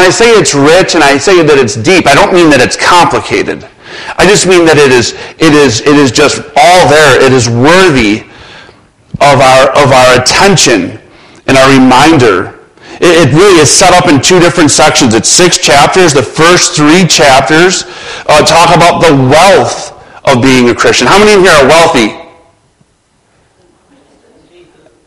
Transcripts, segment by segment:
when I say it's rich and I say that it's deep, I don't mean that it's complicated. I just mean that it is, it is, it is just all there. It is worthy of our, of our attention and our reminder. It, it really is set up in two different sections. It's six chapters. The first three chapters uh, talk about the wealth of being a Christian. How many in here are wealthy?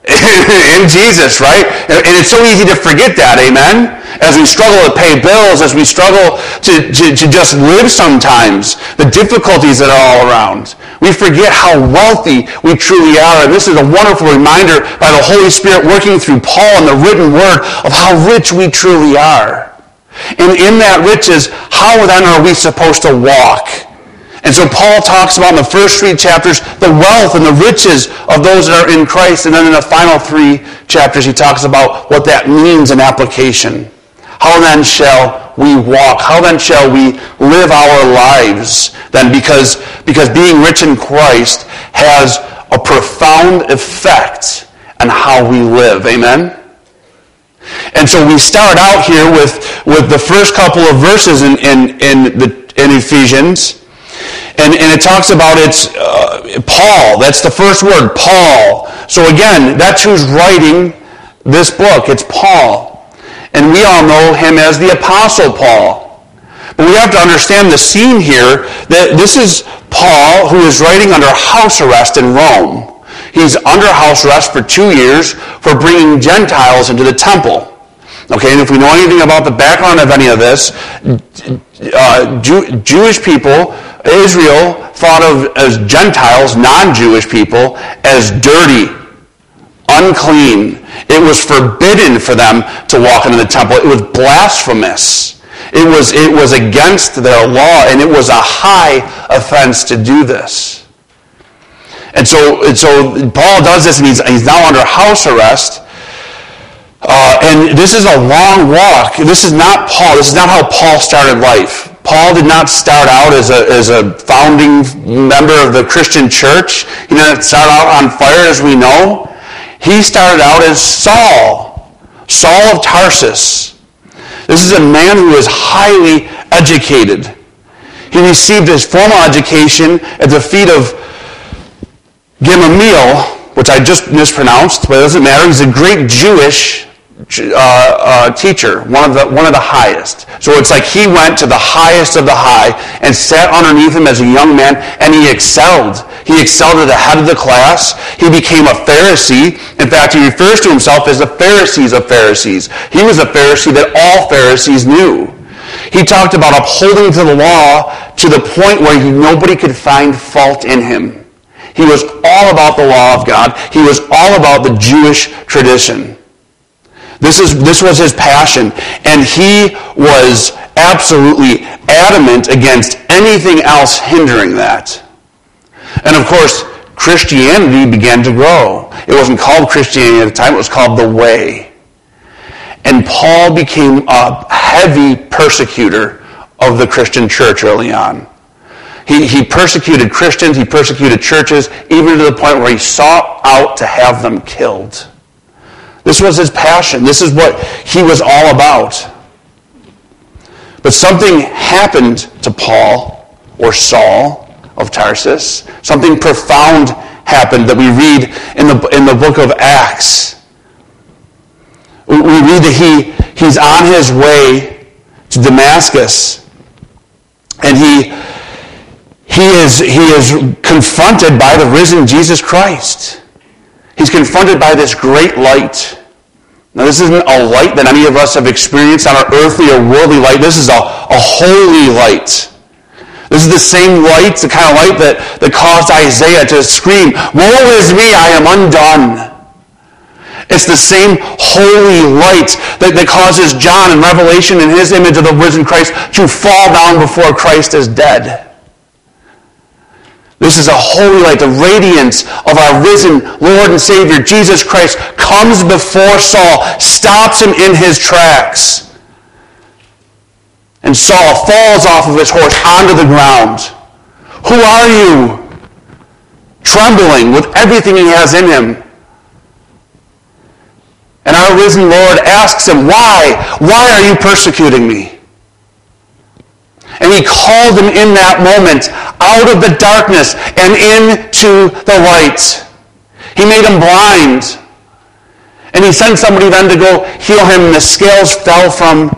in Jesus, right? And it's so easy to forget that, amen? As we struggle to pay bills, as we struggle to, to, to just live sometimes, the difficulties that are all around. We forget how wealthy we truly are. And this is a wonderful reminder by the Holy Spirit working through Paul and the written word of how rich we truly are. And in that riches, how then are we supposed to walk? And so Paul talks about in the first three chapters the wealth and the riches of those that are in Christ. And then in the final three chapters, he talks about what that means in application. How then shall we walk? How then shall we live our lives then? Because, because being rich in Christ has a profound effect on how we live. Amen? And so we start out here with, with the first couple of verses in, in, in, the, in Ephesians. And, and it talks about it's uh, Paul. That's the first word, Paul. So again, that's who's writing this book. It's Paul. And we all know him as the Apostle Paul. But we have to understand the scene here that this is Paul who is writing under house arrest in Rome. He's under house arrest for two years for bringing Gentiles into the temple. Okay, and if we know anything about the background of any of this, uh, Jew- Jewish people Israel thought of as Gentiles, non-Jewish people, as dirty, unclean. It was forbidden for them to walk into the temple. It was blasphemous. It was, it was against their law, and it was a high offense to do this. And so, and so Paul does this, and he's, he's now under house arrest. Uh, and this is a long walk. This is not Paul. This is not how Paul started life. Paul did not start out as a, as a founding member of the Christian church. He didn't start out on fire as we know. He started out as Saul, Saul of Tarsus. This is a man who is highly educated. He received his formal education at the feet of Gamaliel, which I just mispronounced, but it doesn't matter. He's a great Jewish uh, uh, teacher, one of the one of the highest. So it's like he went to the highest of the high and sat underneath him as a young man, and he excelled. He excelled at the head of the class. He became a Pharisee. In fact, he refers to himself as the Pharisees of Pharisees. He was a Pharisee that all Pharisees knew. He talked about upholding to the law to the point where he, nobody could find fault in him. He was all about the law of God. He was all about the Jewish tradition. This, is, this was his passion. And he was absolutely adamant against anything else hindering that. And of course, Christianity began to grow. It wasn't called Christianity at the time, it was called the Way. And Paul became a heavy persecutor of the Christian church early on. He, he persecuted Christians, he persecuted churches, even to the point where he sought out to have them killed. This was his passion. This is what he was all about. But something happened to Paul or Saul of Tarsus. Something profound happened that we read in the, in the book of Acts. We read that he, he's on his way to Damascus and he, he, is, he is confronted by the risen Jesus Christ. He's confronted by this great light. Now, this isn't a light that any of us have experienced on our earthly or worldly light. This is a, a holy light. This is the same light, the kind of light that, that caused Isaiah to scream, Woe is me, I am undone. It's the same holy light that, that causes John in Revelation in his image of the risen Christ to fall down before Christ is dead. This is a holy light. The radiance of our risen Lord and Savior, Jesus Christ, comes before Saul, stops him in his tracks. And Saul falls off of his horse onto the ground. Who are you? Trembling with everything he has in him. And our risen Lord asks him, Why? Why are you persecuting me? And he called him in that moment out of the darkness and into the light. He made him blind. And he sent somebody then to go heal him, and the scales fell from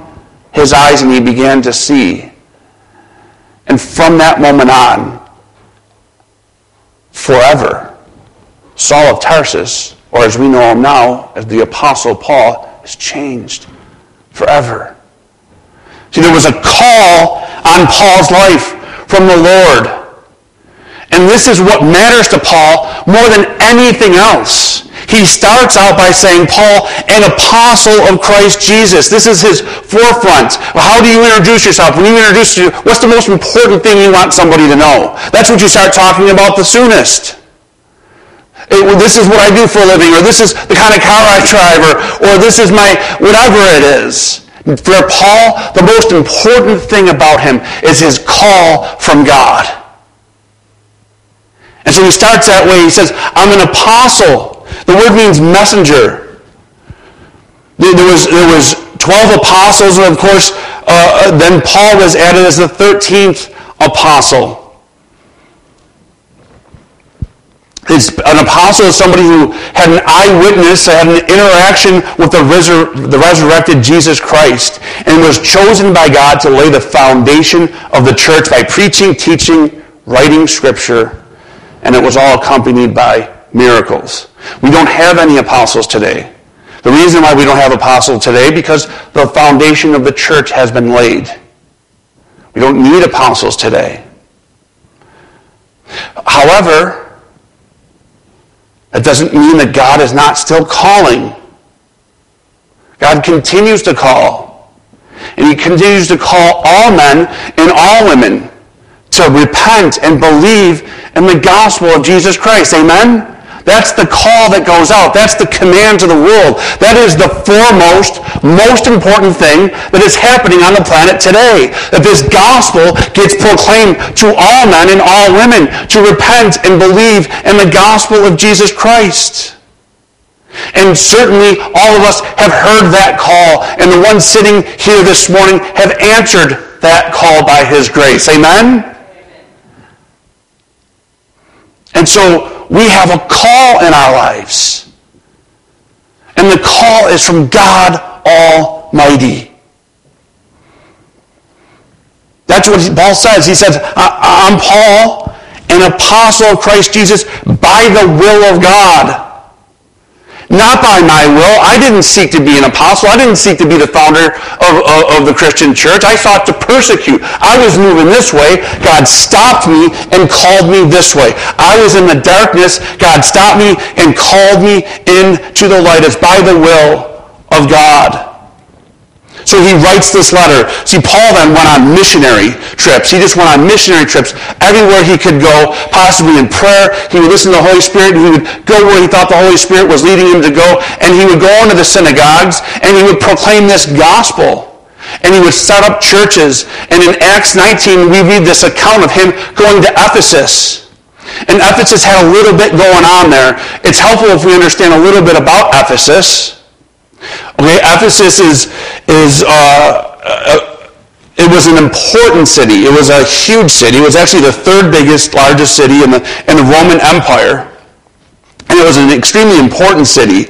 his eyes, and he began to see. And from that moment on, forever, Saul of Tarsus, or as we know him now as the Apostle Paul, is changed forever. See, there was a call on Paul's life from the Lord. And this is what matters to Paul more than anything else. He starts out by saying, Paul, an apostle of Christ Jesus. This is his forefront. How do you introduce yourself? When you introduce you, what's the most important thing you want somebody to know? That's what you start talking about the soonest. It, this is what I do for a living, or this is the kind of car I drive, or, or this is my, whatever it is. For Paul, the most important thing about him is his call from God. And so he starts that way. He says, I'm an apostle. The word means messenger. There was, there was 12 apostles, and of course, uh, then Paul was added as the 13th apostle. An apostle is somebody who had an eyewitness, had an interaction with the, resur- the resurrected Jesus Christ, and was chosen by God to lay the foundation of the church by preaching, teaching, writing scripture, and it was all accompanied by miracles. We don't have any apostles today. The reason why we don't have apostles today, because the foundation of the church has been laid. We don't need apostles today. However, that doesn't mean that God is not still calling. God continues to call. And he continues to call all men and all women to repent and believe in the gospel of Jesus Christ. Amen? That's the call that goes out. That's the command to the world. That is the foremost, most important thing that is happening on the planet today. That this gospel gets proclaimed to all men and all women to repent and believe in the gospel of Jesus Christ. And certainly all of us have heard that call, and the ones sitting here this morning have answered that call by his grace. Amen? And so we have a call in our lives. And the call is from God Almighty. That's what Paul says. He says, I'm Paul, an apostle of Christ Jesus by the will of God. Not by my will. I didn't seek to be an apostle. I didn't seek to be the founder of, of, of, the Christian church. I sought to persecute. I was moving this way. God stopped me and called me this way. I was in the darkness. God stopped me and called me into the light. It's by the will of God. So he writes this letter. See, Paul then went on missionary trips. He just went on missionary trips everywhere he could go, possibly in prayer. He would listen to the Holy Spirit. He would go where he thought the Holy Spirit was leading him to go. And he would go into the synagogues and he would proclaim this gospel. And he would set up churches. And in Acts 19, we read this account of him going to Ephesus. And Ephesus had a little bit going on there. It's helpful if we understand a little bit about Ephesus. Okay, Ephesus is, is uh, uh, it was an important city. It was a huge city. It was actually the third biggest, largest city in the, in the Roman Empire. And it was an extremely important city.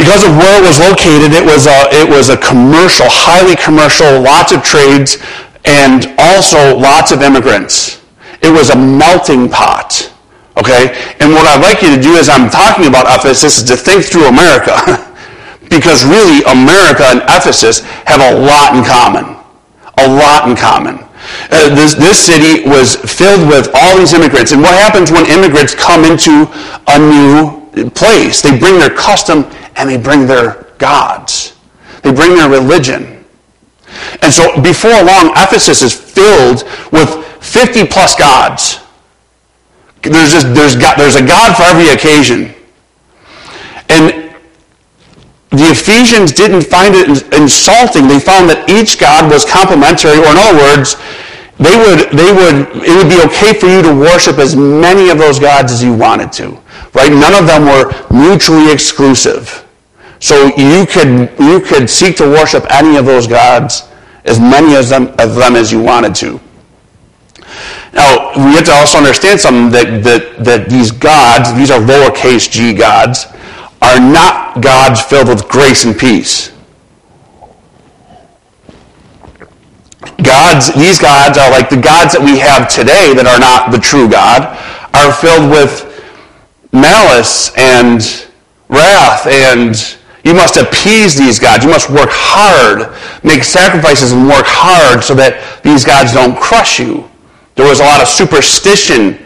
Because of where it was located, it was a, it was a commercial, highly commercial, lots of trades, and also lots of immigrants. It was a melting pot. Okay? And what I'd like you to do as I'm talking about Ephesus is to think through America. Because really, America and Ephesus have a lot in common. A lot in common. Uh, this, this city was filled with all these immigrants. And what happens when immigrants come into a new place? They bring their custom and they bring their gods. They bring their religion. And so before long, Ephesus is filled with 50 plus gods. There's, just, there's, there's a God for every occasion. And the Ephesians didn't find it insulting. They found that each God was complementary, or in other words, they would, they would, it would be okay for you to worship as many of those gods as you wanted to. Right? None of them were mutually exclusive. So you could, you could seek to worship any of those gods, as many of them, of them as you wanted to. Now, we have to also understand something that, that, that these gods, these are lowercase g gods, are not gods filled with grace and peace. Gods, these gods are like the gods that we have today that are not the true God, are filled with malice and wrath and you must appease these gods. You must work hard, make sacrifices and work hard so that these gods don't crush you. There was a lot of superstition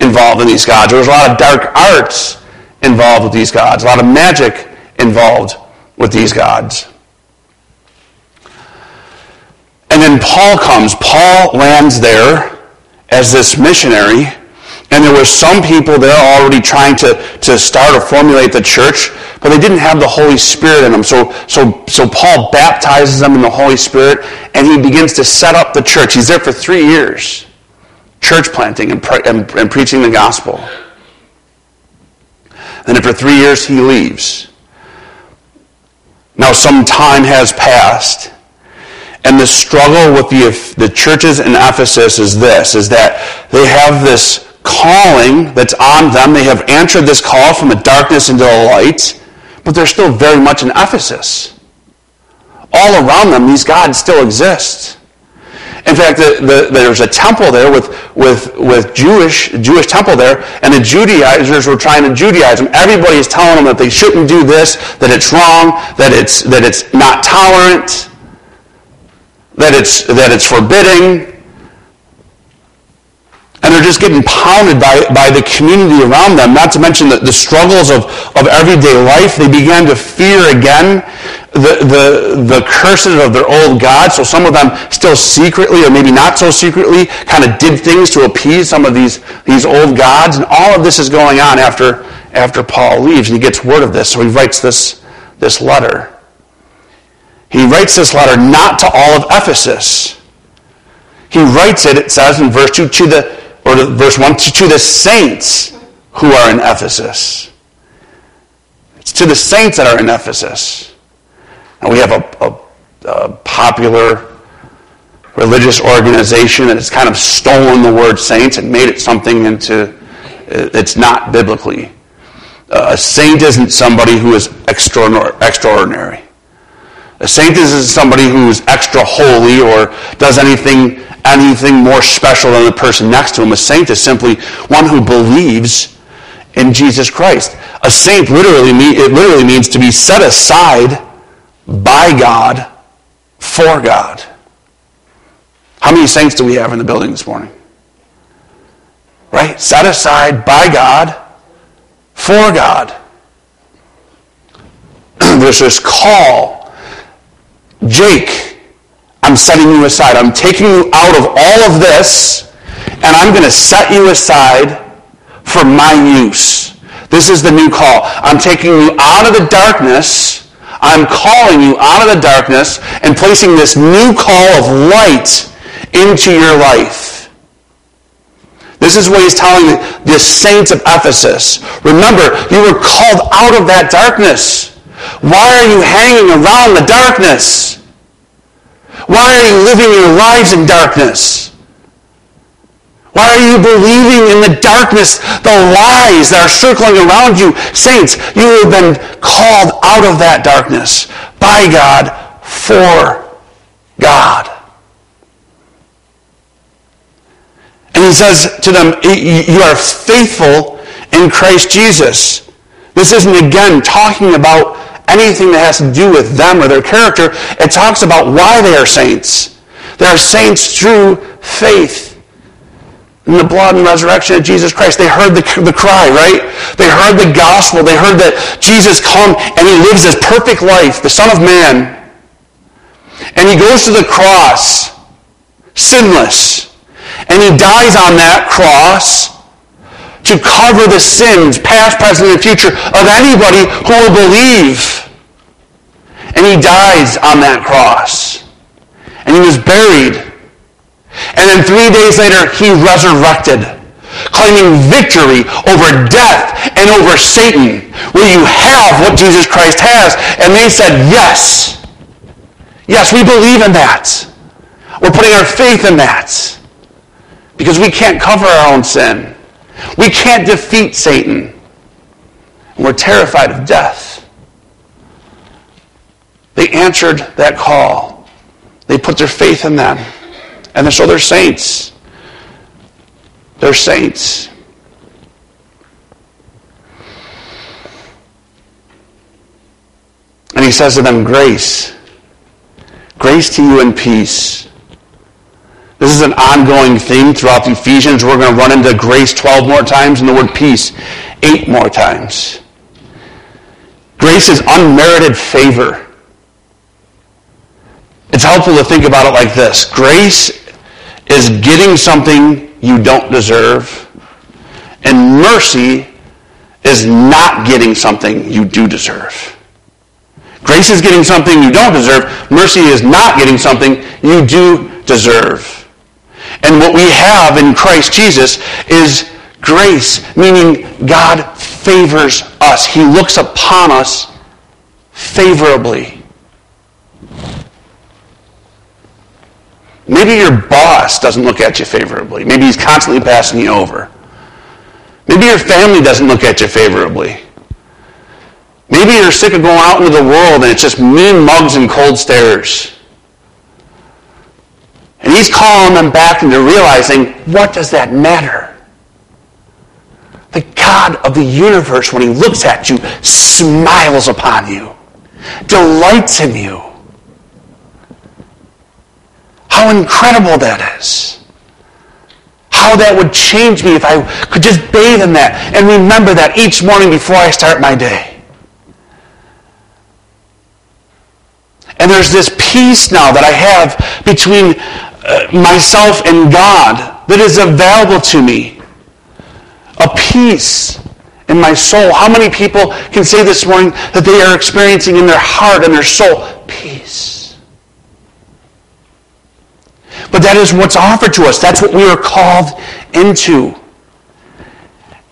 involved in these gods. There was a lot of dark arts involved with these gods, a lot of magic involved with these gods. And then Paul comes. Paul lands there as this missionary and there were some people there already trying to, to start or formulate the church, but they didn't have the Holy Spirit in them. So, so, so Paul baptizes them in the Holy Spirit, and he begins to set up the church. He's there for three years, church planting and, pre- and, and preaching the gospel. And after three years, he leaves. Now, some time has passed. And the struggle with the, the churches in Ephesus is this, is that they have this calling that's on them. They have answered this call from the darkness into the light, but they're still very much in Ephesus. All around them, these gods still exist. In fact, the, the, there's a temple there with, with, with Jewish, Jewish temple there, and the Judaizers were trying to Judaize them. Everybody is telling them that they shouldn't do this, that it's wrong, that it's, that it's not tolerant, that it's, that it's forbidding. And they're just getting pounded by, by the community around them, not to mention the, the struggles of, of everyday life. They began to fear again the, the, the curses of their old gods. So some of them still secretly, or maybe not so secretly, kind of did things to appease some of these, these old gods. And all of this is going on after, after Paul leaves. And he gets word of this, so he writes this, this letter. He writes this letter not to all of Ephesus. He writes it, it says in verse 2, to the verse 1, to the saints who are in Ephesus. It's to the saints that are in Ephesus. And we have a, a, a popular religious organization that has kind of stolen the word saints and made it something into it's not biblically. Uh, a saint isn't somebody who is extraordinary. A saint isn't somebody who's extra holy or does anything anything more special than the person next to him. A saint is simply one who believes in Jesus Christ. A saint literally it literally means to be set aside by God for God. How many saints do we have in the building this morning? Right? Set aside by God for God. There's this call. Jake I'm setting you aside. I'm taking you out of all of this, and I'm going to set you aside for my use. This is the new call. I'm taking you out of the darkness. I'm calling you out of the darkness and placing this new call of light into your life. This is what he's telling the saints of Ephesus. Remember, you were called out of that darkness. Why are you hanging around the darkness? Why are you living your lives in darkness? Why are you believing in the darkness, the lies that are circling around you? Saints, you have been called out of that darkness by God for God. And he says to them, you are faithful in Christ Jesus. This isn't again talking about anything that has to do with them or their character. It talks about why they are saints. They are saints through faith in the blood and resurrection of Jesus Christ. They heard the, the cry, right? They heard the gospel. They heard that Jesus come and he lives his perfect life, the Son of Man. And he goes to the cross, sinless. And he dies on that cross to cover the sins, past, present, and future, of anybody who will believe. And he dies on that cross. And he was buried. And then three days later, he resurrected. claiming victory over death and over Satan. Will you have what Jesus Christ has? And they said, yes. Yes, we believe in that. We're putting our faith in that. Because we can't cover our own sin. We can't defeat Satan. We're terrified of death. They answered that call. They put their faith in them. And so they're saints. They're saints. And he says to them, Grace. Grace to you and peace. This is an ongoing theme throughout Ephesians. We're going to run into grace 12 more times and the word peace 8 more times. Grace is unmerited favor. It's helpful to think about it like this. Grace is getting something you don't deserve, and mercy is not getting something you do deserve. Grace is getting something you don't deserve. Mercy is not getting something you do deserve. And what we have in Christ Jesus is grace, meaning God favors us. He looks upon us favorably. Maybe your boss doesn't look at you favorably. Maybe he's constantly passing you over. Maybe your family doesn't look at you favorably. Maybe you're sick of going out into the world and it's just mean mugs and cold stares. And he's calling them back into realizing, what does that matter? The God of the universe, when he looks at you, smiles upon you, delights in you. How incredible that is. How that would change me if I could just bathe in that and remember that each morning before I start my day. And there's this peace now that I have between myself and God that is available to me. A peace in my soul. How many people can say this morning that they are experiencing in their heart and their soul peace? But that is what's offered to us. That's what we are called into.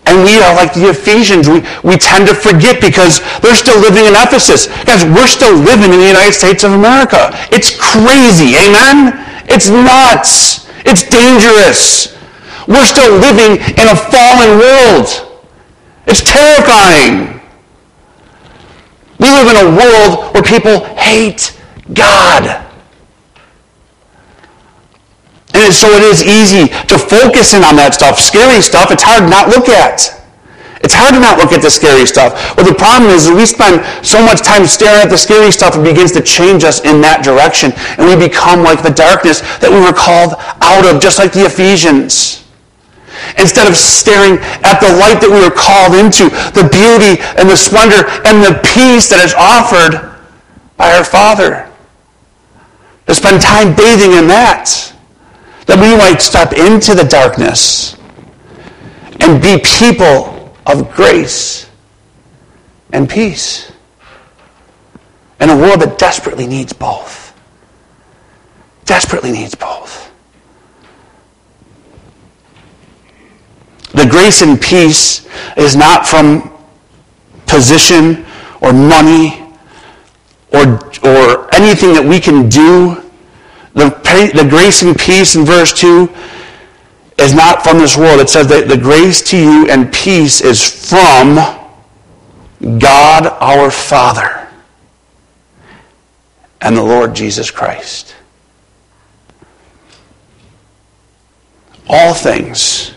And we are like the Ephesians. We, we tend to forget because they're still living in Ephesus. Guys, we're still living in the United States of America. It's crazy. Amen? It's nuts. It's dangerous. We're still living in a fallen world. It's terrifying. We live in a world where people hate God. And so it is easy to focus in on that stuff. Scary stuff, it's hard to not look at. It's hard to not look at the scary stuff. Well, the problem is that we spend so much time staring at the scary stuff, it begins to change us in that direction. And we become like the darkness that we were called out of, just like the Ephesians. Instead of staring at the light that we were called into, the beauty and the splendor and the peace that is offered by our Father. To spend time bathing in that that we might step into the darkness and be people of grace and peace in a world that desperately needs both. Desperately needs both. The grace and peace is not from position or money or, or anything that we can do the, the grace and peace in verse 2 is not from this world. It says that the grace to you and peace is from God our Father and the Lord Jesus Christ. All things,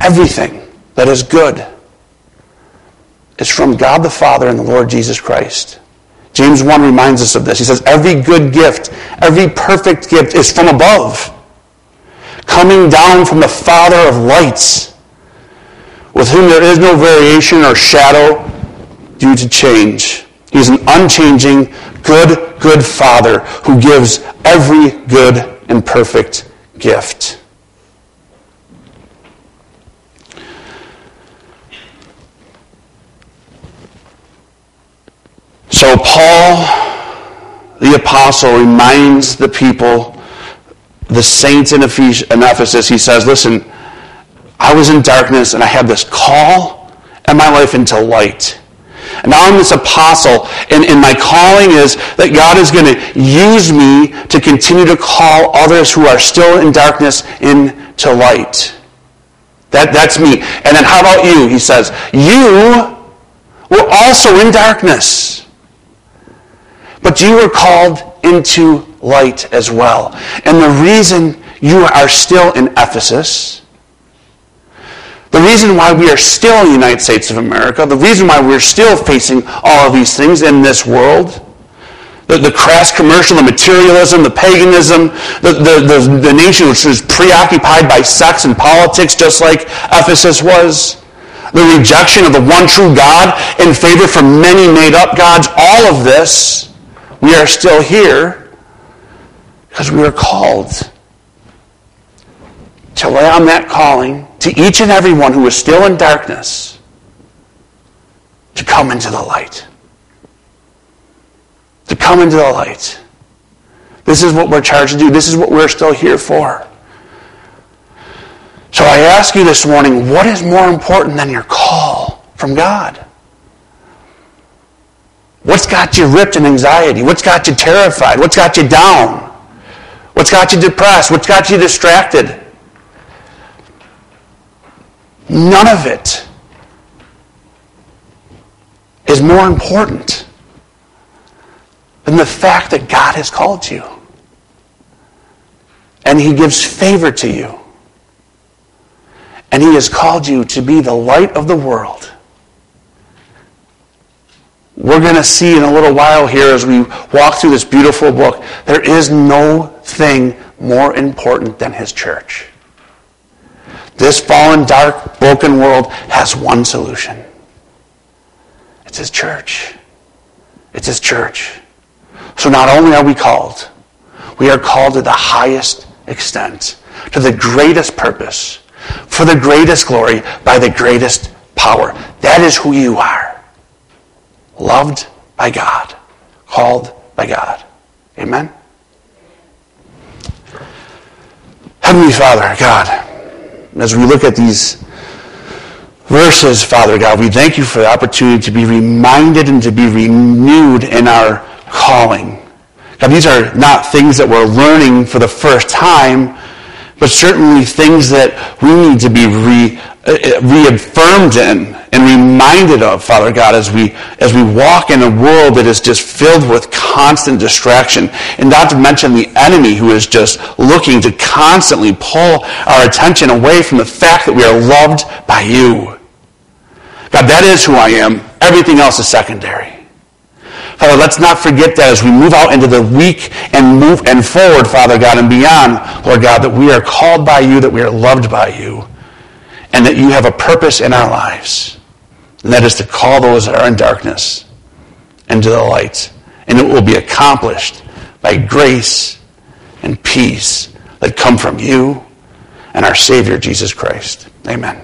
everything that is good is from God the Father and the Lord Jesus Christ. James 1 reminds us of this. He says, Every good gift, every perfect gift is from above, coming down from the Father of lights, with whom there is no variation or shadow due to change. He is an unchanging, good, good Father who gives every good and perfect gift. So Paul, the apostle, reminds the people, the saints in Ephesus, he says, listen, I was in darkness and I had this call and my life into light. And now I'm this apostle, and, and my calling is that God is going to use me to continue to call others who are still in darkness into light. That, that's me. And then how about you? He says, You were also in darkness. But you were called into light as well. And the reason you are still in Ephesus, the reason why we are still in the United States of America, the reason why we're still facing all of these things in this world, the, the crass commercial, the materialism, the paganism, the, the, the, the nation which was preoccupied by sex and politics just like Ephesus was, the rejection of the one true God in favor for many made up gods, all of this, we are still here because we are called to lay on that calling to each and every one who is still in darkness to come into the light. To come into the light. This is what we're charged to do. This is what we're still here for. So I ask you this morning, what is more important than your call from God? What's got you ripped in anxiety? What's got you terrified? What's got you down? What's got you depressed? What's got you distracted? None of it is more important than the fact that God has called you. And He gives favor to you. And He has called you to be the light of the world. We're going to see in a little while here as we walk through this beautiful book, there is no thing more important than His church. This fallen, dark, broken world has one solution. It's His church. It's His church. So not only are we called, we are called to the highest extent, to the greatest purpose, for the greatest glory, by the greatest power. That is who you are. Loved by God, called by God. Amen? Heavenly Father, God, as we look at these verses, Father God, we thank you for the opportunity to be reminded and to be renewed in our calling. God, these are not things that we're learning for the first time, but certainly things that we need to be re, reaffirmed in and reminded of, Father God, as we, as we walk in a world that is just filled with constant distraction. And not to mention the enemy who is just looking to constantly pull our attention away from the fact that we are loved by you. God, that is who I am. Everything else is secondary. Father, let's not forget that as we move out into the week and move and forward, Father God, and beyond, Lord God, that we are called by you, that we are loved by you, and that you have a purpose in our lives. And that is to call those that are in darkness into the light. And it will be accomplished by grace and peace that come from you and our Savior, Jesus Christ. Amen.